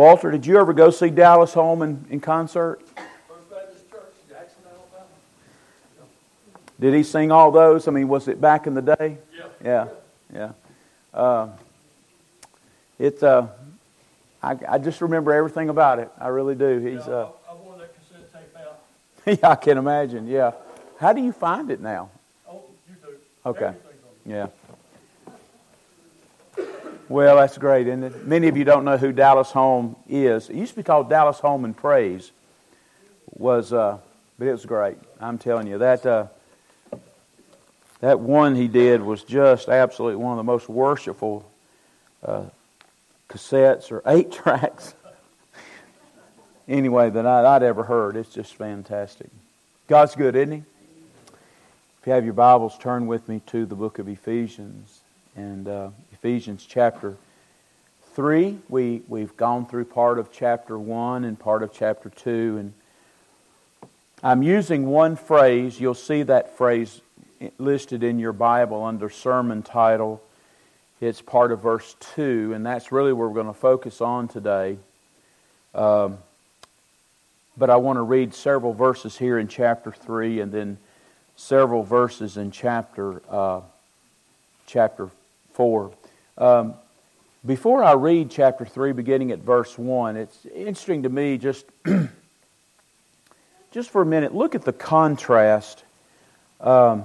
Walter, did you ever go see Dallas Holm in, in concert? First Baptist Church, Jackson, Alabama. Did he sing all those? I mean, was it back in the day? Yeah. Yeah, yeah. Uh, it, uh, I, I just remember everything about it. I really do. He's, uh, I, I wore that cassette tape out. yeah, I can imagine. Yeah. How do you find it now? Oh, you do. Okay. Yeah. Well, that's great, isn't it? Many of you don't know who Dallas Holm is. It used to be called Dallas Holm and Praise. Was, uh, but it was great. I'm telling you that uh, that one he did was just absolutely one of the most worshipful uh, cassettes or eight tracks. anyway, that I, I'd ever heard. It's just fantastic. God's good, isn't He? If you have your Bibles, turn with me to the book of Ephesians and uh, Ephesians chapter 3. We, we've gone through part of chapter 1 and part of chapter 2. And I'm using one phrase. You'll see that phrase listed in your Bible under sermon title. It's part of verse 2, and that's really where we're going to focus on today. Um, but I want to read several verses here in chapter 3 and then several verses in chapter uh, chapter four. Um, before I read chapter three, beginning at verse one, it's interesting to me just just for a minute. Look at the contrast um,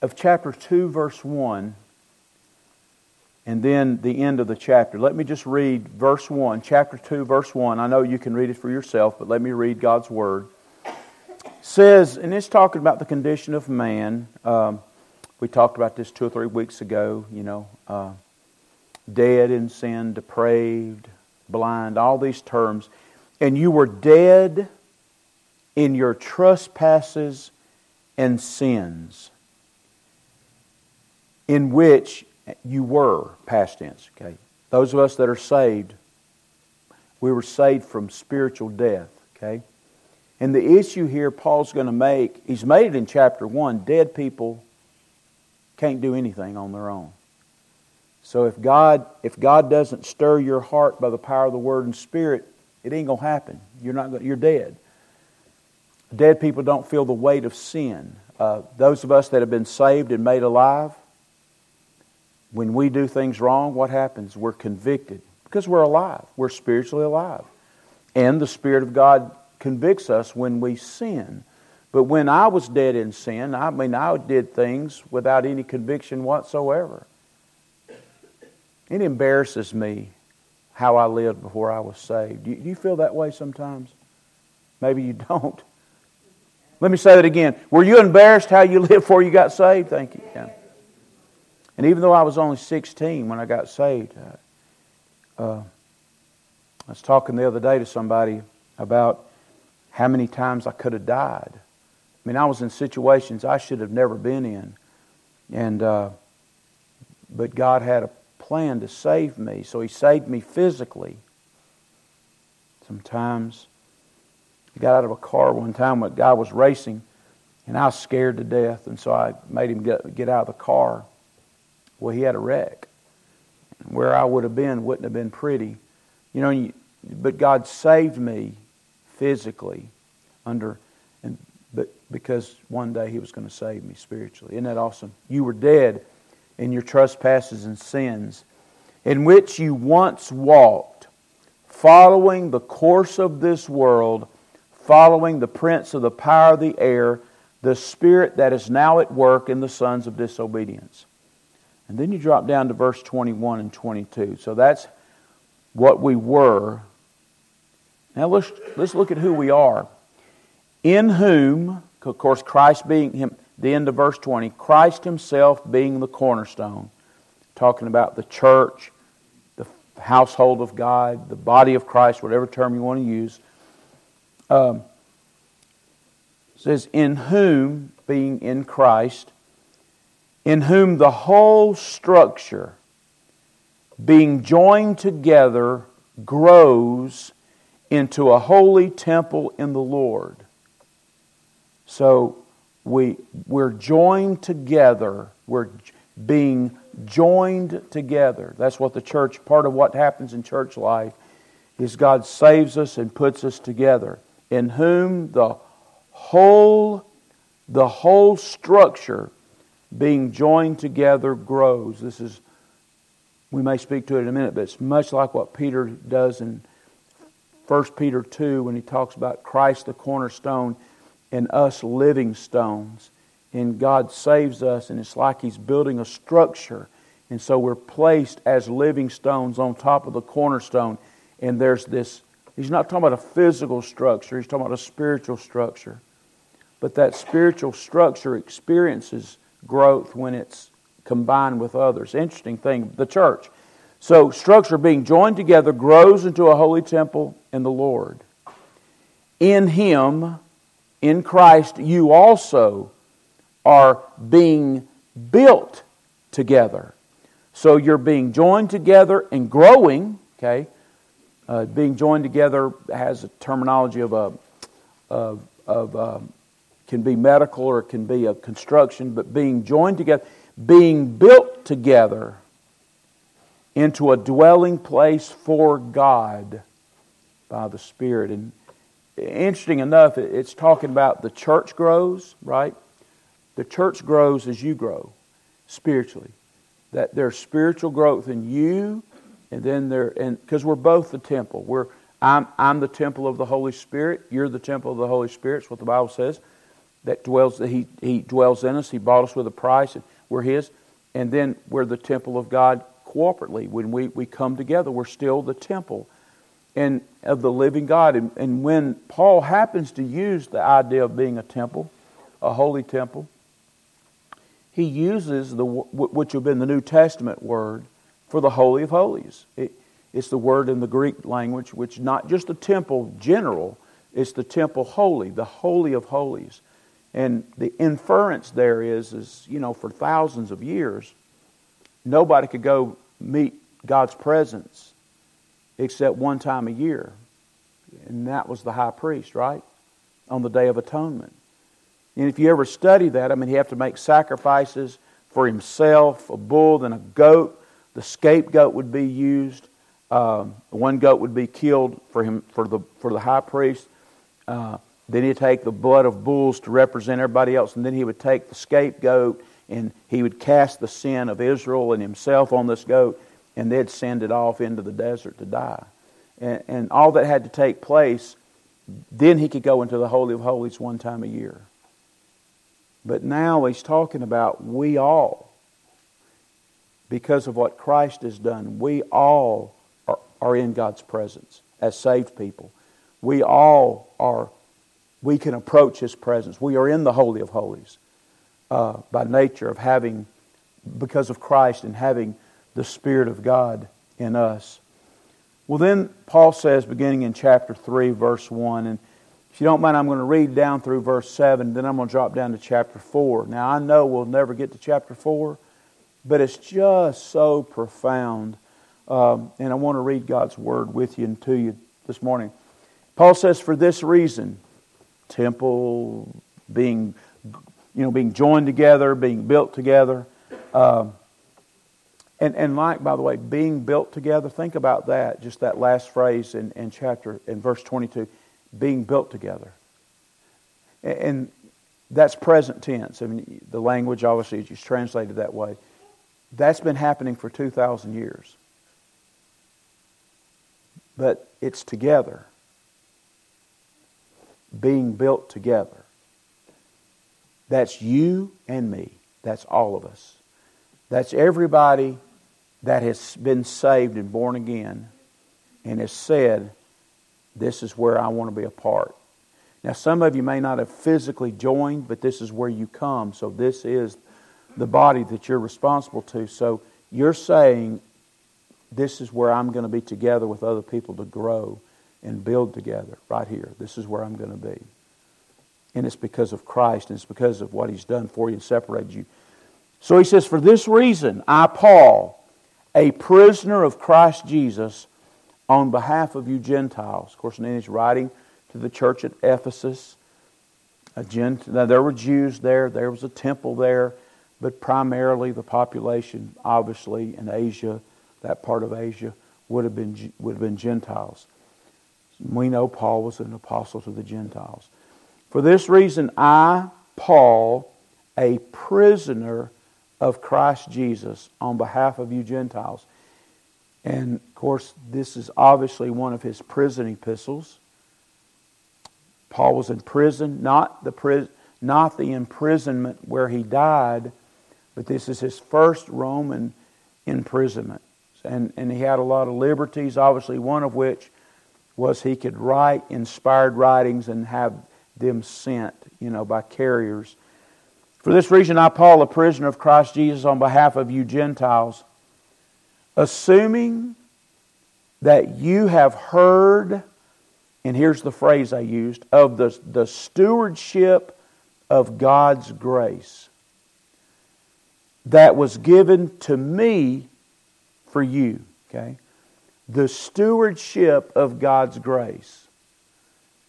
of chapter two, verse one. And then the end of the chapter. Let me just read verse 1, chapter 2, verse 1. I know you can read it for yourself, but let me read God's Word says, and it's talking about the condition of man. Um, we talked about this two or three weeks ago, you know, uh, dead in sin, depraved, blind, all these terms. And you were dead in your trespasses and sins, in which you were, past tense, okay? Those of us that are saved, we were saved from spiritual death, okay? And the issue here Paul's going to make, he's made it in chapter 1 dead people can't do anything on their own. So if God, if God doesn't stir your heart by the power of the Word and Spirit, it ain't going to happen. You're, not gonna, you're dead. Dead people don't feel the weight of sin. Uh, those of us that have been saved and made alive, when we do things wrong, what happens? We're convicted because we're alive. We're spiritually alive. And the Spirit of God convicts us when we sin. But when I was dead in sin, I mean, I did things without any conviction whatsoever. It embarrasses me how I lived before I was saved. Do you feel that way sometimes? Maybe you don't. Let me say that again. Were you embarrassed how you lived before you got saved? Thank you. Yeah. And even though I was only 16 when I got saved, uh, uh I was talking the other day to somebody about how many times I could have died. I mean, I was in situations I should have never been in, and uh, but God had a plan to save me, so He saved me physically. Sometimes I got out of a car one time when a guy was racing, and I was scared to death, and so I made him get, get out of the car. Well, he had a wreck. Where I would have been wouldn't have been pretty. You know, but God saved me physically under because one day he was going to save me spiritually. Isn't that awesome? You were dead in your trespasses and sins, in which you once walked, following the course of this world, following the prince of the power of the air, the spirit that is now at work in the sons of disobedience. And then you drop down to verse 21 and 22. So that's what we were. Now let's, let's look at who we are. In whom, of course, Christ being him, the end of verse 20, Christ himself being the cornerstone, talking about the church, the household of God, the body of Christ, whatever term you want to use. Um, says, In whom, being in Christ, in whom the whole structure, being joined together, grows into a holy temple in the Lord. So we, we're joined together, we're being joined together. That's what the church, part of what happens in church life, is God saves us and puts us together, in whom the whole, the whole structure being joined together grows. This is, we may speak to it in a minute, but it's much like what Peter does in 1 Peter 2 when he talks about Christ the cornerstone and us living stones. And God saves us, and it's like He's building a structure. And so we're placed as living stones on top of the cornerstone. And there's this, He's not talking about a physical structure, He's talking about a spiritual structure. But that spiritual structure experiences growth when it's combined with others. Interesting thing, the church. So, structure being joined together grows into a holy temple in the Lord. In Him, in Christ, you also are being built together. So, you're being joined together and growing, okay? Uh, being joined together has a terminology of a, of, of um, can be medical or it can be a construction, but being joined together, being built together into a dwelling place for God by the Spirit. And interesting enough, it's talking about the church grows, right? The church grows as you grow spiritually. That there's spiritual growth in you, and then there, and because we're both the temple. We're I'm, I'm the temple of the Holy Spirit. You're the temple of the Holy Spirit. It's what the Bible says. That dwells, he, he dwells in us. He bought us with a price, and we're His. And then we're the temple of God corporately. When we, we come together, we're still the temple and of the living God. And, and when Paul happens to use the idea of being a temple, a holy temple, he uses the which have been the New Testament word for the holy of holies. It, it's the word in the Greek language, which not just the temple general, it's the temple holy, the holy of holies. And the inference there is, is you know, for thousands of years, nobody could go meet God's presence except one time a year. And that was the high priest, right? On the Day of Atonement. And if you ever study that, I mean, he'd have to make sacrifices for himself, a bull, then a goat. The scapegoat would be used. Um, one goat would be killed for him for the for the high priest. Uh, then he'd take the blood of bulls to represent everybody else, and then he would take the scapegoat and he would cast the sin of Israel and himself on this goat, and they'd send it off into the desert to die. And, and all that had to take place, then he could go into the Holy of Holies one time a year. But now he's talking about we all, because of what Christ has done, we all are, are in God's presence as saved people. We all are, we can approach his presence. We are in the Holy of Holies uh, by nature of having, because of Christ and having the Spirit of God in us. Well, then Paul says, beginning in chapter 3, verse 1, and if you don't mind, I'm going to read down through verse 7, then I'm going to drop down to chapter 4. Now, I know we'll never get to chapter 4, but it's just so profound. Um, and I want to read God's word with you and to you this morning. Paul says, For this reason, temple being you know, being joined together, being built together. Um, and, and like, by the way, being built together, think about that, just that last phrase in, in chapter, in verse 22, being built together. And, and that's present tense. I mean, the language obviously is translated that way. That's been happening for 2,000 years. But it's together, being built together. That's you and me. That's all of us. That's everybody that has been saved and born again and has said, This is where I want to be a part. Now, some of you may not have physically joined, but this is where you come. So, this is the body that you're responsible to. So, you're saying, This is where I'm going to be together with other people to grow and build together, right here. This is where I'm going to be. And it's because of Christ, and it's because of what He's done for you and separated you. So he says, For this reason, I, Paul, a prisoner of Christ Jesus, on behalf of you Gentiles. Of course, then he's writing to the church at Ephesus. A Gent- now, there were Jews there, there was a temple there. but primarily the population, obviously in Asia, that part of Asia, would have been would have been Gentiles. We know Paul was an apostle to the Gentiles. For this reason, I, Paul, a prisoner of Christ Jesus, on behalf of you Gentiles. And of course, this is obviously one of his prison epistles. Paul was in prison, not the, pri- not the imprisonment where he died, but this is his first Roman imprisonment. And, and he had a lot of liberties, obviously, one of which was he could write inspired writings and have them sent, you know, by carriers. For this reason, I, Paul, a prisoner of Christ Jesus, on behalf of you Gentiles, assuming that you have heard, and here's the phrase I used, of the, the stewardship of God's grace that was given to me for you. Okay? The stewardship of God's grace.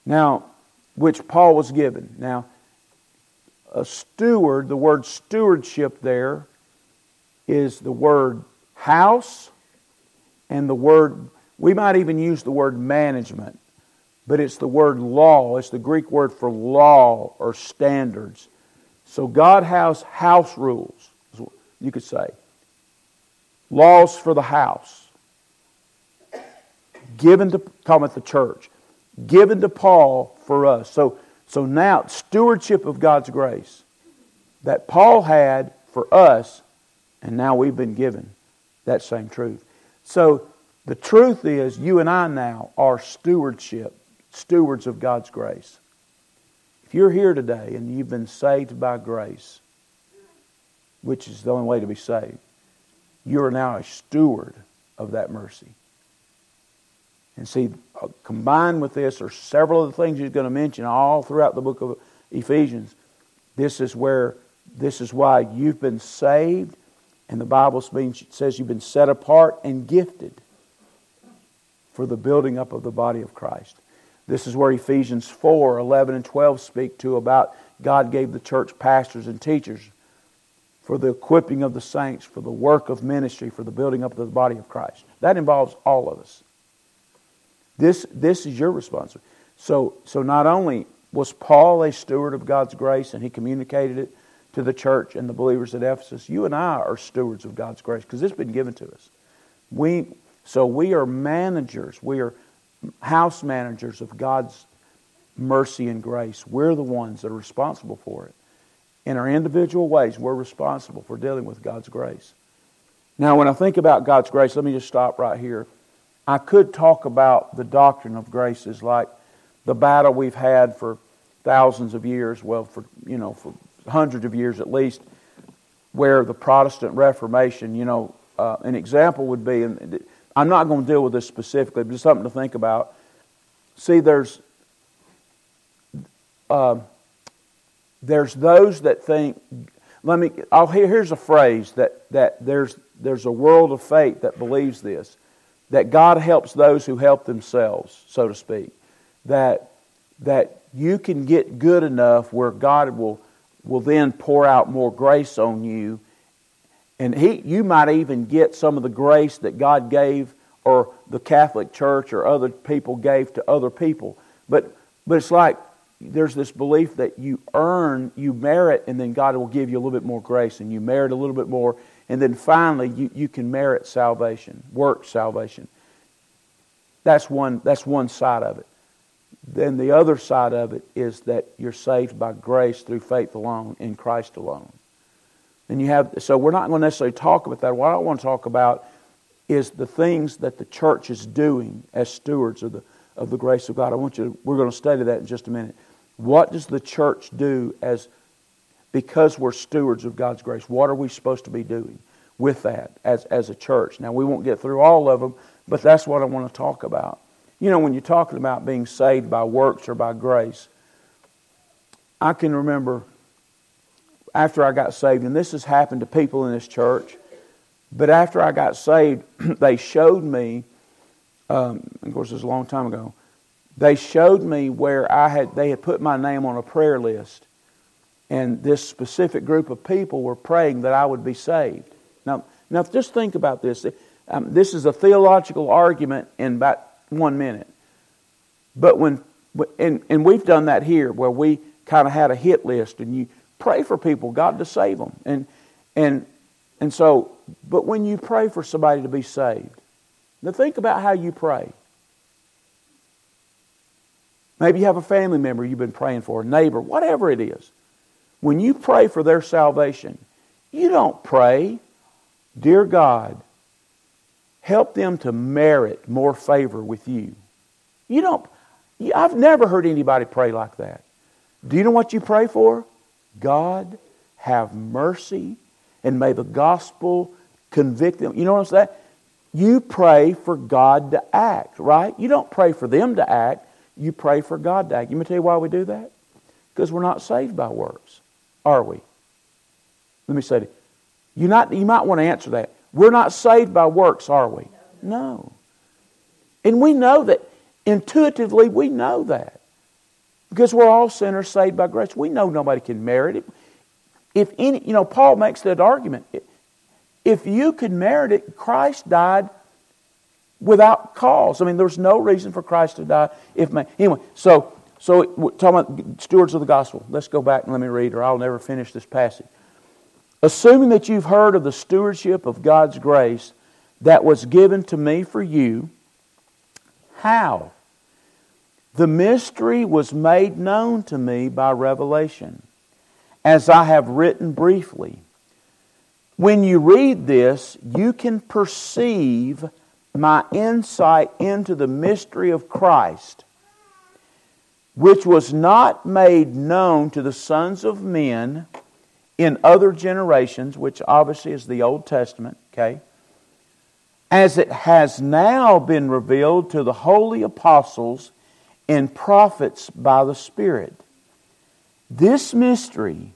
Now, which Paul was given. Now, a steward, the word stewardship there is the word house and the word, we might even use the word management, but it's the word law. It's the Greek word for law or standards. So God has house rules, you could say. Laws for the house. Given to, talking about the church, given to Paul for us. So, so now, stewardship of God's grace that Paul had for us, and now we've been given that same truth. So the truth is, you and I now are stewardship, stewards of God's grace. If you're here today and you've been saved by grace, which is the only way to be saved, you are now a steward of that mercy. And see, uh, combined with this are several of the things he's going to mention all throughout the book of Ephesians. This is where, this is why you've been saved and the Bible says you've been set apart and gifted for the building up of the body of Christ. This is where Ephesians 4 11 and 12 speak to about God gave the church pastors and teachers for the equipping of the saints, for the work of ministry, for the building up of the body of Christ. That involves all of us. This, this is your responsibility. So, so not only was Paul a steward of God's grace and he communicated it to the church and the believers at Ephesus. You and I are stewards of God's grace because it's been given to us. We, so we are managers. We are house managers of God's mercy and grace. We're the ones that are responsible for it. In our individual ways, we're responsible for dealing with God's grace. Now, when I think about God's grace, let me just stop right here. I could talk about the doctrine of grace as like the battle we've had for thousands of years, well, for, you know, for hundreds of years at least, where the Protestant Reformation, you know, uh, an example would be, and I'm not going to deal with this specifically, but just something to think about. See, there's uh, there's those that think. Let me. I'll, here's a phrase that that there's there's a world of faith that believes this, that God helps those who help themselves, so to speak. That that you can get good enough where God will will then pour out more grace on you. And he, you might even get some of the grace that God gave or the Catholic Church or other people gave to other people. But, but it's like there's this belief that you earn, you merit, and then God will give you a little bit more grace, and you merit a little bit more, and then finally you, you can merit salvation, work salvation. That's one, that's one side of it. Then the other side of it is that you're saved by grace through faith alone, in Christ alone. And you have so we're not going to necessarily talk about that. What I want to talk about is the things that the church is doing as stewards of the of the grace of God. I want you to, we're going to study that in just a minute. What does the church do as because we're stewards of God's grace? What are we supposed to be doing with that as, as a church? Now we won't get through all of them, but that's what I want to talk about. You know, when you're talking about being saved by works or by grace, I can remember after I got saved, and this has happened to people in this church, but after I got saved, they showed me, um, of course, it was a long time ago, they showed me where I had, they had put my name on a prayer list. And this specific group of people were praying that I would be saved. Now, now just think about this. Um, this is a theological argument in about one minute. But when, and, and we've done that here where we kind of had a hit list and you pray for people, God to save them. And, and, and so, but when you pray for somebody to be saved, now think about how you pray. Maybe you have a family member you've been praying for, a neighbor, whatever it is. When you pray for their salvation, you don't pray, Dear God, help them to merit more favor with you. You don't, I've never heard anybody pray like that. Do you know what you pray for? God, have mercy, and may the gospel convict them. You know what I'm saying? You pray for God to act, right? You don't pray for them to act. You pray for God to act. You me tell you why we do that? Because we're not saved by works, are we? Let me say it. You, not, you might want to answer that. We're not saved by works, are we? No. And we know that. Intuitively, we know that. Because we're all sinners saved by grace. We know nobody can merit it. If any, you know, Paul makes that argument. If you could merit it, Christ died without cause. I mean, there's no reason for Christ to die. If man, anyway, so so talking about stewards of the gospel. Let's go back and let me read, or I'll never finish this passage. Assuming that you've heard of the stewardship of God's grace that was given to me for you, how? The mystery was made known to me by revelation, as I have written briefly. When you read this, you can perceive my insight into the mystery of Christ, which was not made known to the sons of men in other generations, which obviously is the Old Testament, okay, as it has now been revealed to the holy apostles and prophets by the Spirit. This mystery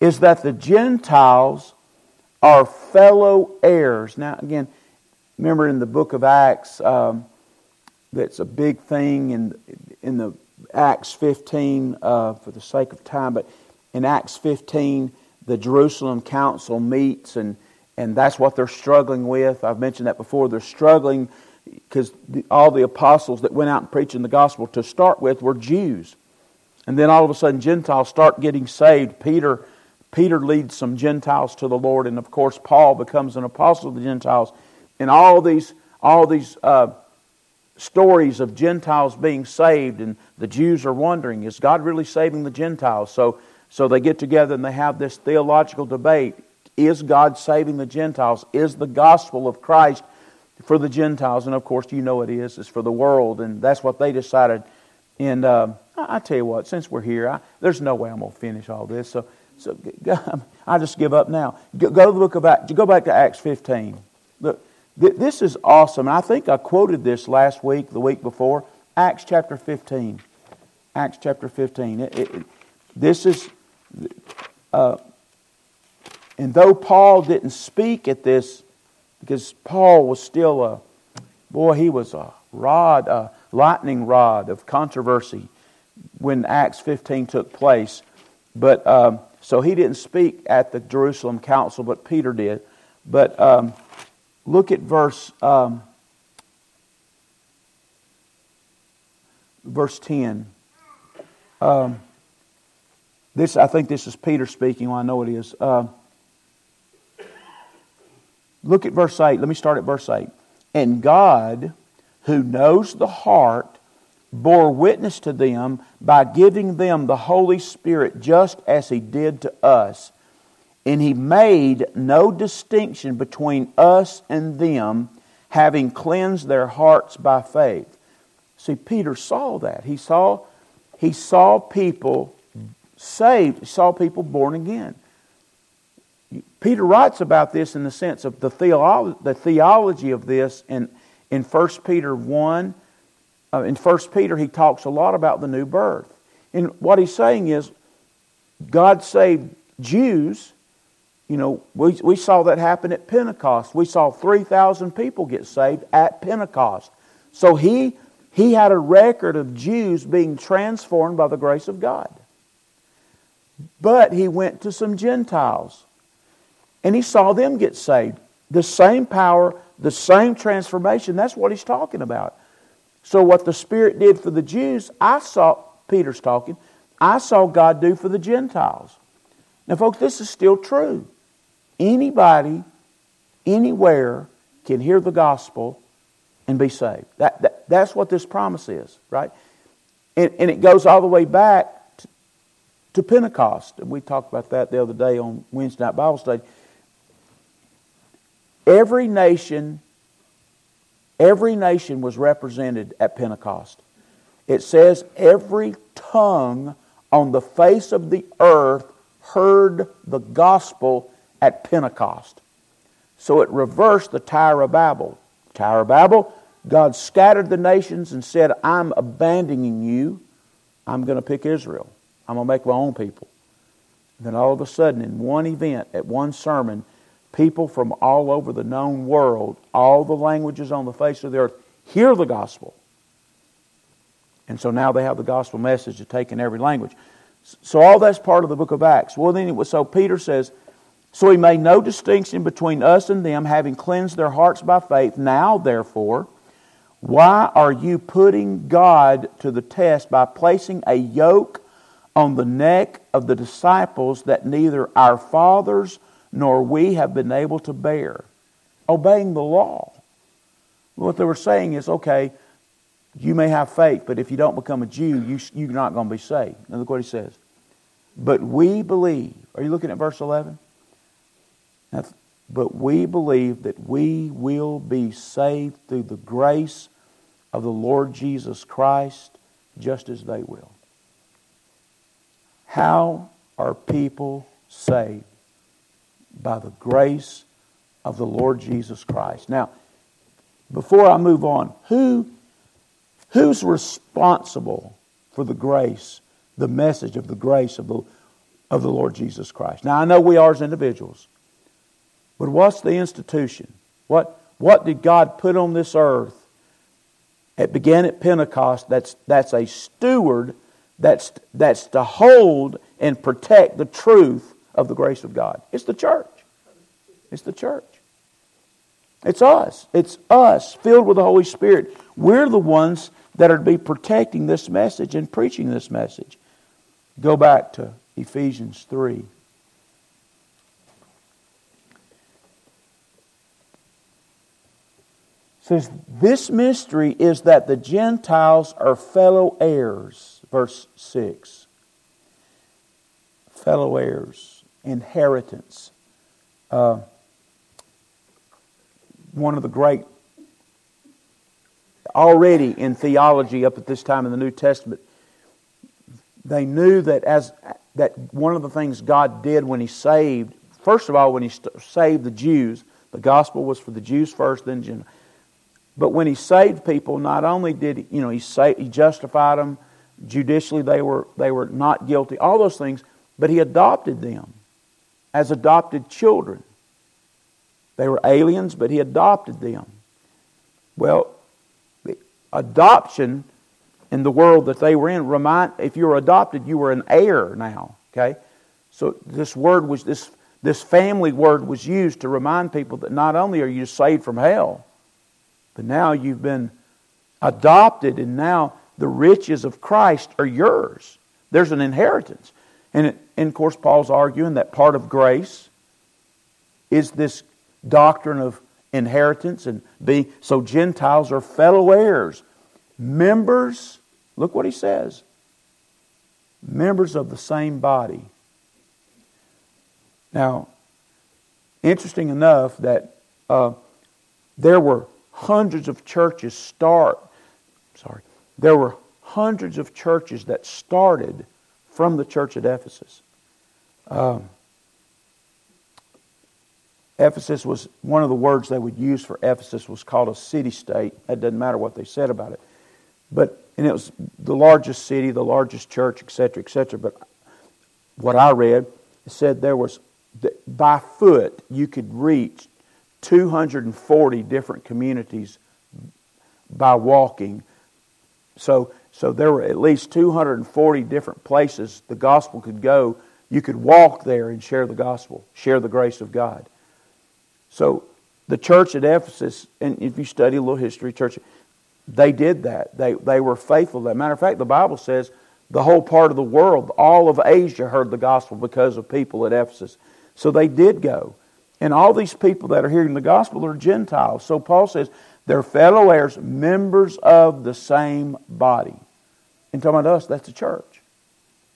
is that the Gentiles are fellow heirs. Now, again, remember in the book of Acts, um, that's a big thing in, in the Acts 15 uh, for the sake of time, but in Acts 15, the Jerusalem council meets, and, and that's what they're struggling with. I've mentioned that before. They're struggling because the, all the apostles that went out and preaching the gospel to start with were Jews. And then all of a sudden, Gentiles start getting saved. Peter, Peter leads some Gentiles to the Lord, and of course, Paul becomes an apostle of the Gentiles. And all these, all these uh, stories of Gentiles being saved, and the Jews are wondering, is God really saving the Gentiles? So so they get together and they have this theological debate. Is God saving the Gentiles? Is the gospel of Christ for the Gentiles? And of course, you know it is. It's for the world. And that's what they decided. And uh, I, tell you what, since we're here, I, there's no way I'm going to finish all this. So, so I just give up now. Go, go to the book Acts. Go back to Acts 15. Th- this is awesome. I think I quoted this last week, the week before. Acts chapter 15. Acts chapter 15. It, it, this is uh, and though Paul didn't speak at this, because Paul was still a, boy, he was a rod, a lightning rod of controversy when Acts 15 took place. But um, so he didn't speak at the Jerusalem council, but Peter did. But um, look at verse um, verse 10. Um, this, I think this is Peter speaking. Well, I know it is. Uh, look at verse 8. Let me start at verse 8. And God, who knows the heart, bore witness to them by giving them the Holy Spirit just as He did to us. And He made no distinction between us and them, having cleansed their hearts by faith. See, Peter saw that. He saw, he saw people saved, he saw people born again. Peter writes about this in the sense of the, theolo- the theology of this in, in 1 Peter 1. Uh, in 1 Peter, he talks a lot about the new birth. And what he's saying is, God saved Jews. You know, we, we saw that happen at Pentecost. We saw 3,000 people get saved at Pentecost. So he, he had a record of Jews being transformed by the grace of God. But he went to some Gentiles and he saw them get saved. The same power, the same transformation. That's what he's talking about. So, what the Spirit did for the Jews, I saw, Peter's talking, I saw God do for the Gentiles. Now, folks, this is still true. Anybody, anywhere, can hear the gospel and be saved. That, that that's what this promise is, right? And, and it goes all the way back to, to Pentecost. And we talked about that the other day on Wednesday night Bible study. Every nation, every nation was represented at Pentecost. It says every tongue on the face of the earth heard the gospel at Pentecost. So it reversed the Tower of Babel. Tower of Babel, God scattered the nations and said, I'm abandoning you. I'm going to pick Israel. I'm going to make my own people. And then all of a sudden, in one event, at one sermon, people from all over the known world, all the languages on the face of the earth, hear the gospel. And so now they have the gospel message to take in every language. So all that's part of the book of Acts. Well, then, was, so Peter says, so he made no distinction between us and them, having cleansed their hearts by faith. Now, therefore, why are you putting God to the test by placing a yoke on the neck of the disciples that neither our fathers nor we have been able to bear? Obeying the law. What they were saying is, okay, you may have faith, but if you don't become a Jew, you, you're not going to be saved. Now look what he says. But we believe. Are you looking at verse 11? But we believe that we will be saved through the grace of the Lord Jesus Christ, just as they will. How are people saved? By the grace of the Lord Jesus Christ. Now, before I move on, who, who's responsible for the grace, the message of the grace of the, of the Lord Jesus Christ? Now, I know we are as individuals. But what's the institution? What, what did God put on this earth? It began at Pentecost. That's, that's a steward that's, that's to hold and protect the truth of the grace of God. It's the church. It's the church. It's us. It's us filled with the Holy Spirit. We're the ones that are to be protecting this message and preaching this message. Go back to Ephesians 3. Says, This mystery is that the Gentiles are fellow heirs. Verse 6. Fellow heirs, inheritance. Uh, one of the great, already in theology up at this time in the New Testament, they knew that as that one of the things God did when He saved, first of all, when He saved the Jews, the gospel was for the Jews first, then Gentiles but when he saved people, not only did he, you know, he, say, he justified them judicially, they were, they were not guilty, all those things, but he adopted them as adopted children. They were aliens, but he adopted them. Well, adoption in the world that they were in, remind if you were adopted, you were an heir now. Okay? So this word was this this family word was used to remind people that not only are you saved from hell, but now you've been adopted, and now the riches of Christ are yours. There's an inheritance. And, it, and of course, Paul's arguing that part of grace is this doctrine of inheritance and being so Gentiles are fellow heirs, members. Look what he says members of the same body. Now, interesting enough that uh, there were hundreds of churches start, sorry, there were hundreds of churches that started from the church at Ephesus. Um, Ephesus was one of the words they would use for Ephesus was called a city state. It doesn't matter what they said about it, but and it was the largest city, the largest church, etc., etc. But what I read said there was by foot you could reach 240 different communities by walking. So, so there were at least 240 different places the gospel could go You could walk there and share the gospel, share the grace of God. So the church at Ephesus, and if you study a little history, church, they did that. They, they were faithful to that. Matter of fact, the Bible says the whole part of the world, all of Asia heard the gospel because of people at Ephesus. So they did go. And all these people that are hearing the gospel are Gentiles. So Paul says they're fellow heirs, members of the same body. And talking about us, that's the church.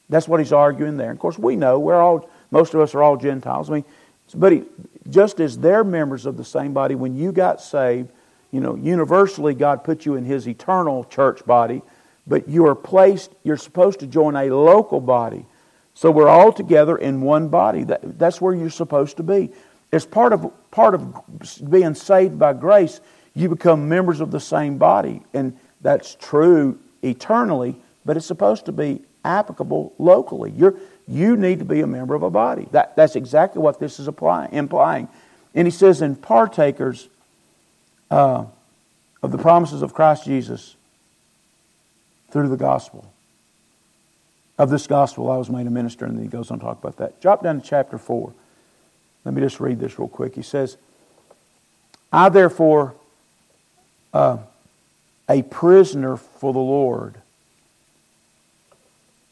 That's what he's arguing there. Of course, we know we're all, most of us are all Gentiles. I mean, but he, just as they're members of the same body, when you got saved, you know, universally God put you in His eternal church body, but you are placed, you're supposed to join a local body. So we're all together in one body. That, that's where you're supposed to be. As part of, part of being saved by grace, you become members of the same body. And that's true eternally, but it's supposed to be applicable locally. You're, you need to be a member of a body. That, that's exactly what this is applying, implying. And he says, in partakers uh, of the promises of Christ Jesus through the gospel. Of this gospel, I was made a minister, and then he goes on to talk about that. Drop down to chapter 4. Let me just read this real quick. He says, I therefore, uh, a prisoner for the Lord,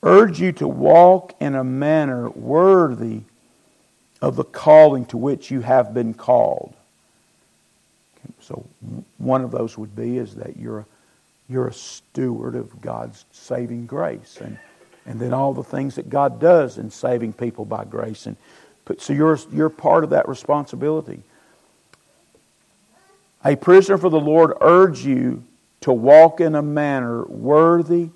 urge you to walk in a manner worthy of the calling to which you have been called. So one of those would be is that you're a, you're a steward of God's saving grace, and and then all the things that God does in saving people by grace, and so you're you're part of that responsibility. A prisoner for the Lord urge you to walk in a manner worthy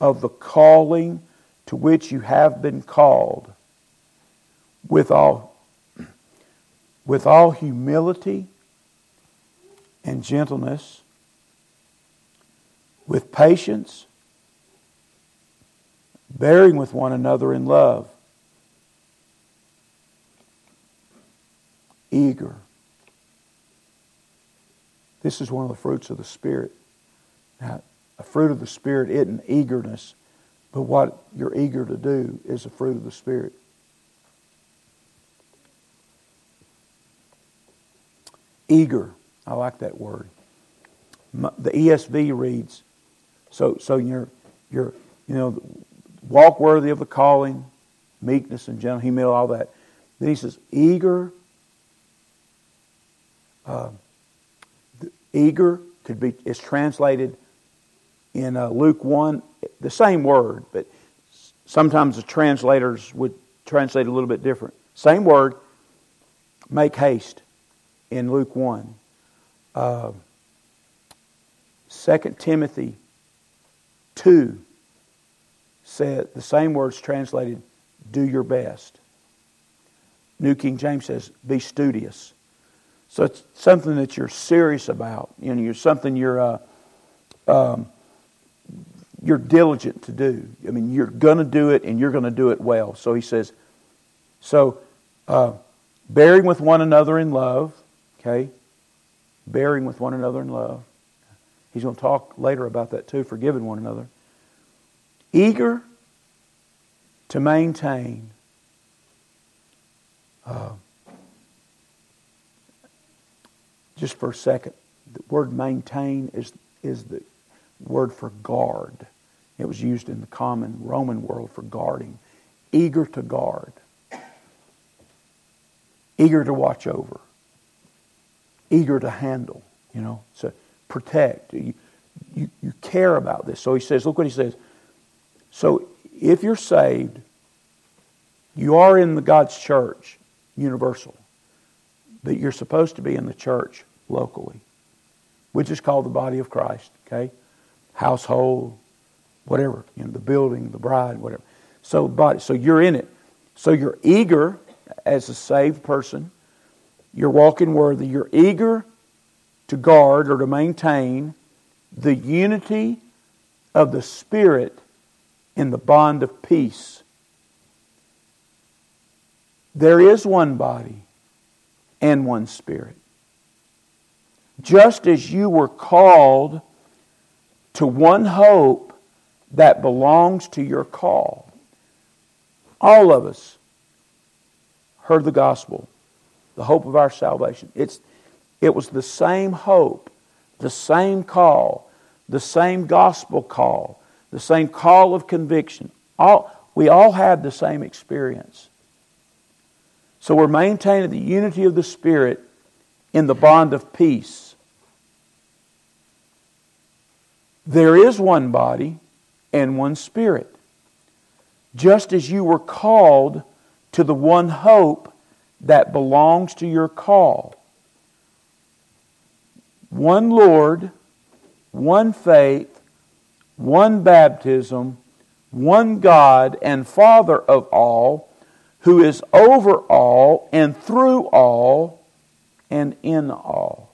of the calling to which you have been called, with all with all humility and gentleness, with patience, bearing with one another in love, eager. This is one of the fruits of the Spirit. Now, a fruit of the Spirit isn't eagerness, but what you're eager to do is a fruit of the Spirit. Eager. I like that word. The ESV reads, so, so you're, you're, you know, walk worthy of the calling, meekness and gentle humility, all that. Then he says, eager, uh, eager could be, is translated in uh, Luke 1, the same word, but sometimes the translators would translate a little bit different. Same word, make haste in Luke 1 uh, 2 Timothy 2 said the same words translated, do your best. New King James says, be studious. So it's something that you're serious about. You know, you're something you're uh, um, you're diligent to do. I mean, you're going to do it, and you're going to do it well. So he says, so uh, bearing with one another in love. Okay, bearing with one another in love. He's going to talk later about that too, forgiving one another. Eager to maintain uh, just for a second, the word maintain is, is the word for guard. It was used in the common Roman world for guarding. Eager to guard. Eager to watch over eager to handle, you know, to protect. You, you, you care about this. So he says, look what he says. So if you're saved, you are in the God's church, universal, but you're supposed to be in the church locally, which is called the body of Christ, okay? Household, whatever, you know, the building, the bride, whatever. So body, so you're in it. So you're eager as a saved person you're walking worthy. You're eager to guard or to maintain the unity of the Spirit in the bond of peace. There is one body and one Spirit. Just as you were called to one hope that belongs to your call. all of us heard the gospel, the hope of our salvation. It's, it was the same hope, the same call, the same gospel call, the same call of conviction. All, we all had the same experience. So we're maintaining the unity of the Spirit in the bond of peace. There is one body and one Spirit. Just as you were called to the one hope that belongs to your call. One Lord, one faith, one baptism, one God and Father of all, who is over all and through all and in all.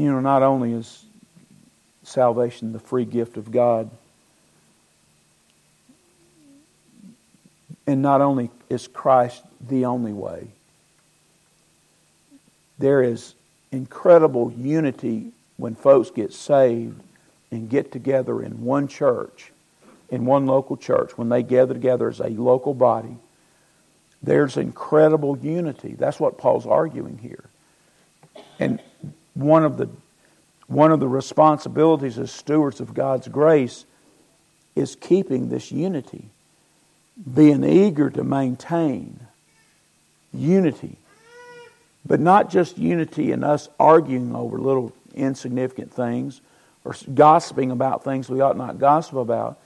You know, not only is salvation the free gift of God, and not only is Christ the only way, there is incredible unity when folks get saved and get together in one church, in one local church, when they gather together as a local body, there's incredible unity. That's what Paul's arguing here. And one of the one of the responsibilities as stewards of God's grace is keeping this unity, being eager to maintain unity. But not just unity in us arguing over little insignificant things or gossiping about things we ought not gossip about,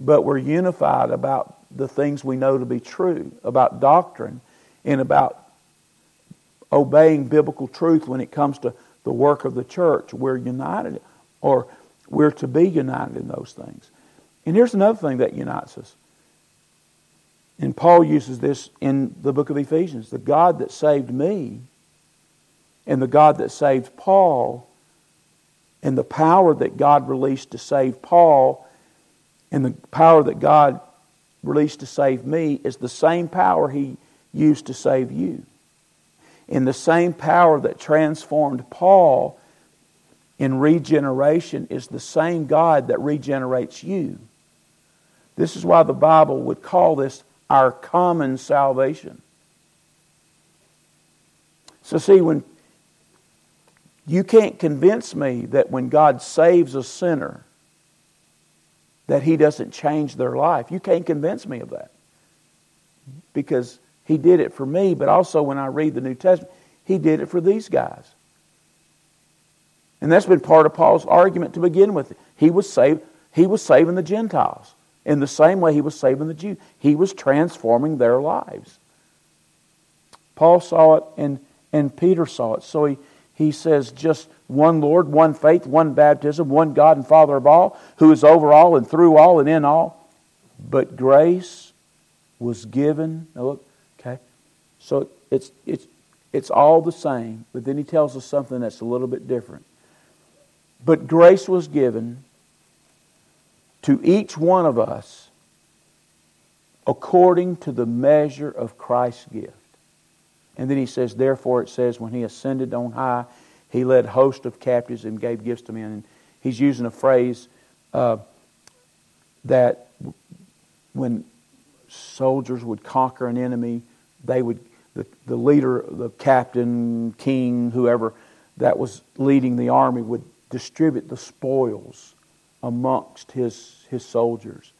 but we're unified about the things we know to be true, about doctrine, and about obeying biblical truth when it comes to the work of the church. We're united, or we're to be united in those things. And here's another thing that unites us. And Paul uses this in the book of Ephesians. The God that saved me and the God that saved Paul and the power that God released to save Paul and the power that God released to save me is the same power He used to save you. And the same power that transformed Paul in regeneration is the same God that regenerates you. This is why the Bible would call this our common salvation. So, see, when you can't convince me that when God saves a sinner, that He doesn't change their life. You can't convince me of that. Because He did it for me, but also when I read the New Testament, He did it for these guys. And that's been part of Paul's argument to begin with. He was saved, he was saving the Gentiles in the same way he was saving the Jews. He was transforming their lives. Paul saw it and, and Peter saw it. So he, he says just one Lord, one faith, one baptism, one God and Father of all, who is over all and through all and in all. But grace was given. Now look. So it's it's it's all the same, but then he tells us something that's a little bit different. But grace was given to each one of us according to the measure of Christ's gift. And then he says, Therefore, it says, when he ascended on high, he led hosts of captives and gave gifts to men. And he's using a phrase uh, that when soldiers would conquer an enemy, they would, the, the leader, the captain, king, whoever that was leading the army would distribute the spoils amongst his, his soldiers.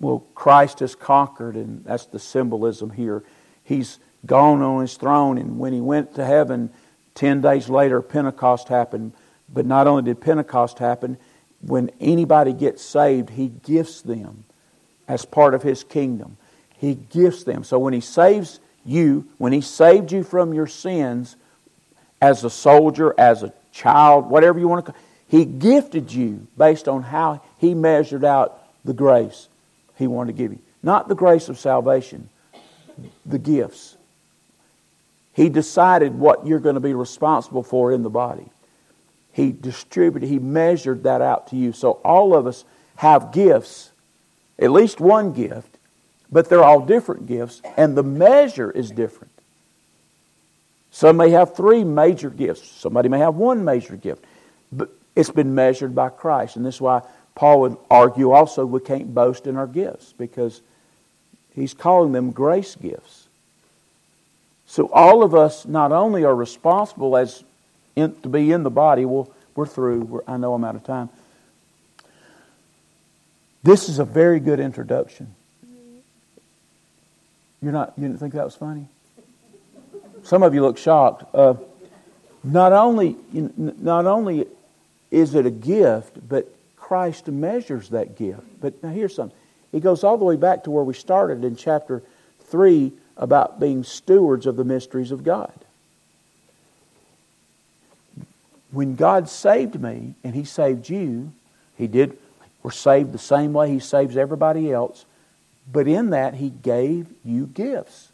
Well, Christ has conquered, and that's the symbolism here. He's gone on his throne. And when he went to heaven, 10 days later, Pentecost happened. But not only did Pentecost happen, when anybody gets saved, he gifts them as part of his kingdom. He gifts them. So when he saves you, when he saved you from your sins, as a soldier, as a child, whatever you want to call he gifted you based on how he measured out the grace he wanted to give you. Not the grace of salvation, the gifts. He decided what you're going to be responsible for in the body. He distributed, He measured that out to you. So all of us have gifts, at least one gift, but they're all different gifts, and the measure is different. Some may have three major gifts, somebody may have one major gift, but it's been measured by Christ. And this is why Paul would argue also we can't boast in our gifts because he's calling them grace gifts. So all of us not only are responsible as in, to be in the body. Well, we're through. We're, I know I'm out of time. This is a very good introduction. You're not. You didn't think that was funny? Some of you look shocked. Uh, not only, not only is it a gift, but Christ measures that gift. But now here's something. It goes all the way back to where we started in chapter 3 about being stewards of the mysteries of God. When God saved me and He saved you, He did, we're saved the same way He saves everybody else, but in that He gave you gifts.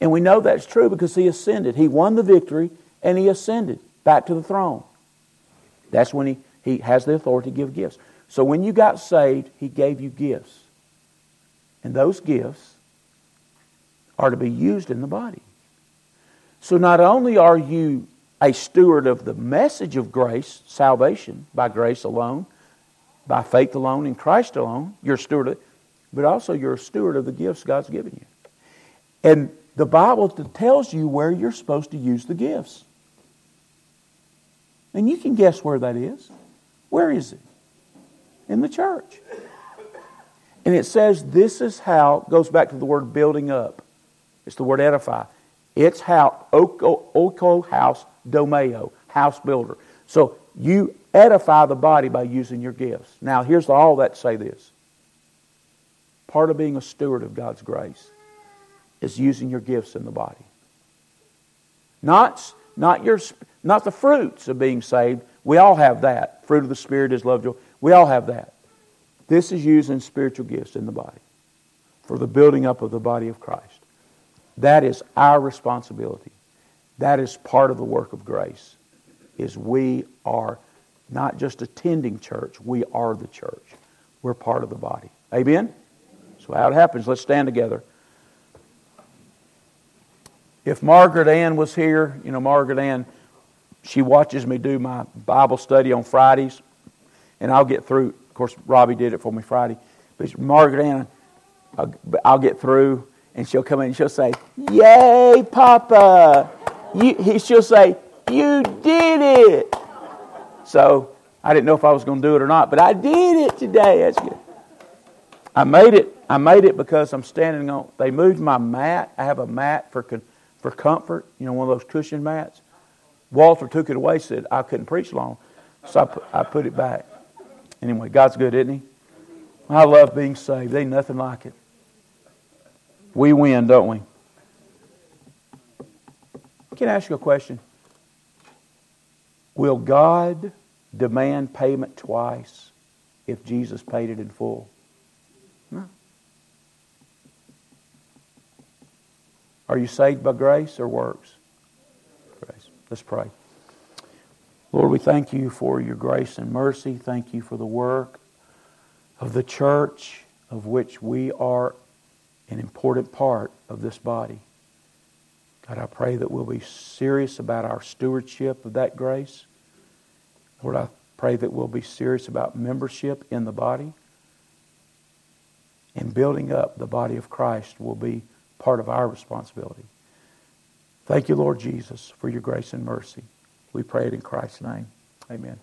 And we know that's true because He ascended. He won the victory and He ascended back to the throne. That's when He, he has the authority to give gifts. So when you got saved, He gave you gifts. And those gifts are to be used in the body. So not only are you a steward of the message of grace, salvation, by grace alone, by faith alone, in Christ alone, you're steward of, but also you're a steward of the gifts God's given you. And the Bible tells you where you're supposed to use the gifts. And you can guess where that is. Where is it? In the church. And it says this is how, goes back to the word building up. It's the word edify. It's how Oko, Oko House Domeo, house builder. So you edify the body by using your gifts. Now, here's all that say this. Part of being a steward of God's grace is using your gifts in the body. Not, not, your, not the fruits of being saved. We all have that. Fruit of the Spirit is love, joy. We all have that. This is using spiritual gifts in the body for the building up of the body of Christ. That is our responsibility. That is part of the work of grace. Is we are not just attending church, we are the church. We're part of the body. Amen? So how it happens, let's stand together. If Margaret Ann was here, you know, Margaret Ann, she watches me do my Bible study on Fridays, and I'll get through. Of course, Robbie did it for me Friday. But Margaret Ann, I'll, I'll get through, and she'll come in and she'll say, Yay, Papa! You, he, she'll say, You did it! So I didn't know if I was going to do it or not, but I did it today. That's good. I made it. I made it because I'm standing on. They moved my mat. I have a mat for for comfort. You know, one of those cushion mats. Walter took it away. Said I couldn't preach long, so I put, I put it back. Anyway, God's good, isn't He? I love being saved. Ain't nothing like it. We win, don't we? Can I ask you a question? Will God demand payment twice if Jesus paid it in full? Are you saved by grace or works? Grace. Let's pray. Lord, we thank you for your grace and mercy. Thank you for the work of the church of which we are an important part of this body. God, I pray that we'll be serious about our stewardship of that grace. Lord, I pray that we'll be serious about membership in the body. And building up the body of Christ will be part of our responsibility. Thank you, Lord Jesus, for your grace and mercy. We pray it in Christ's name. Amen.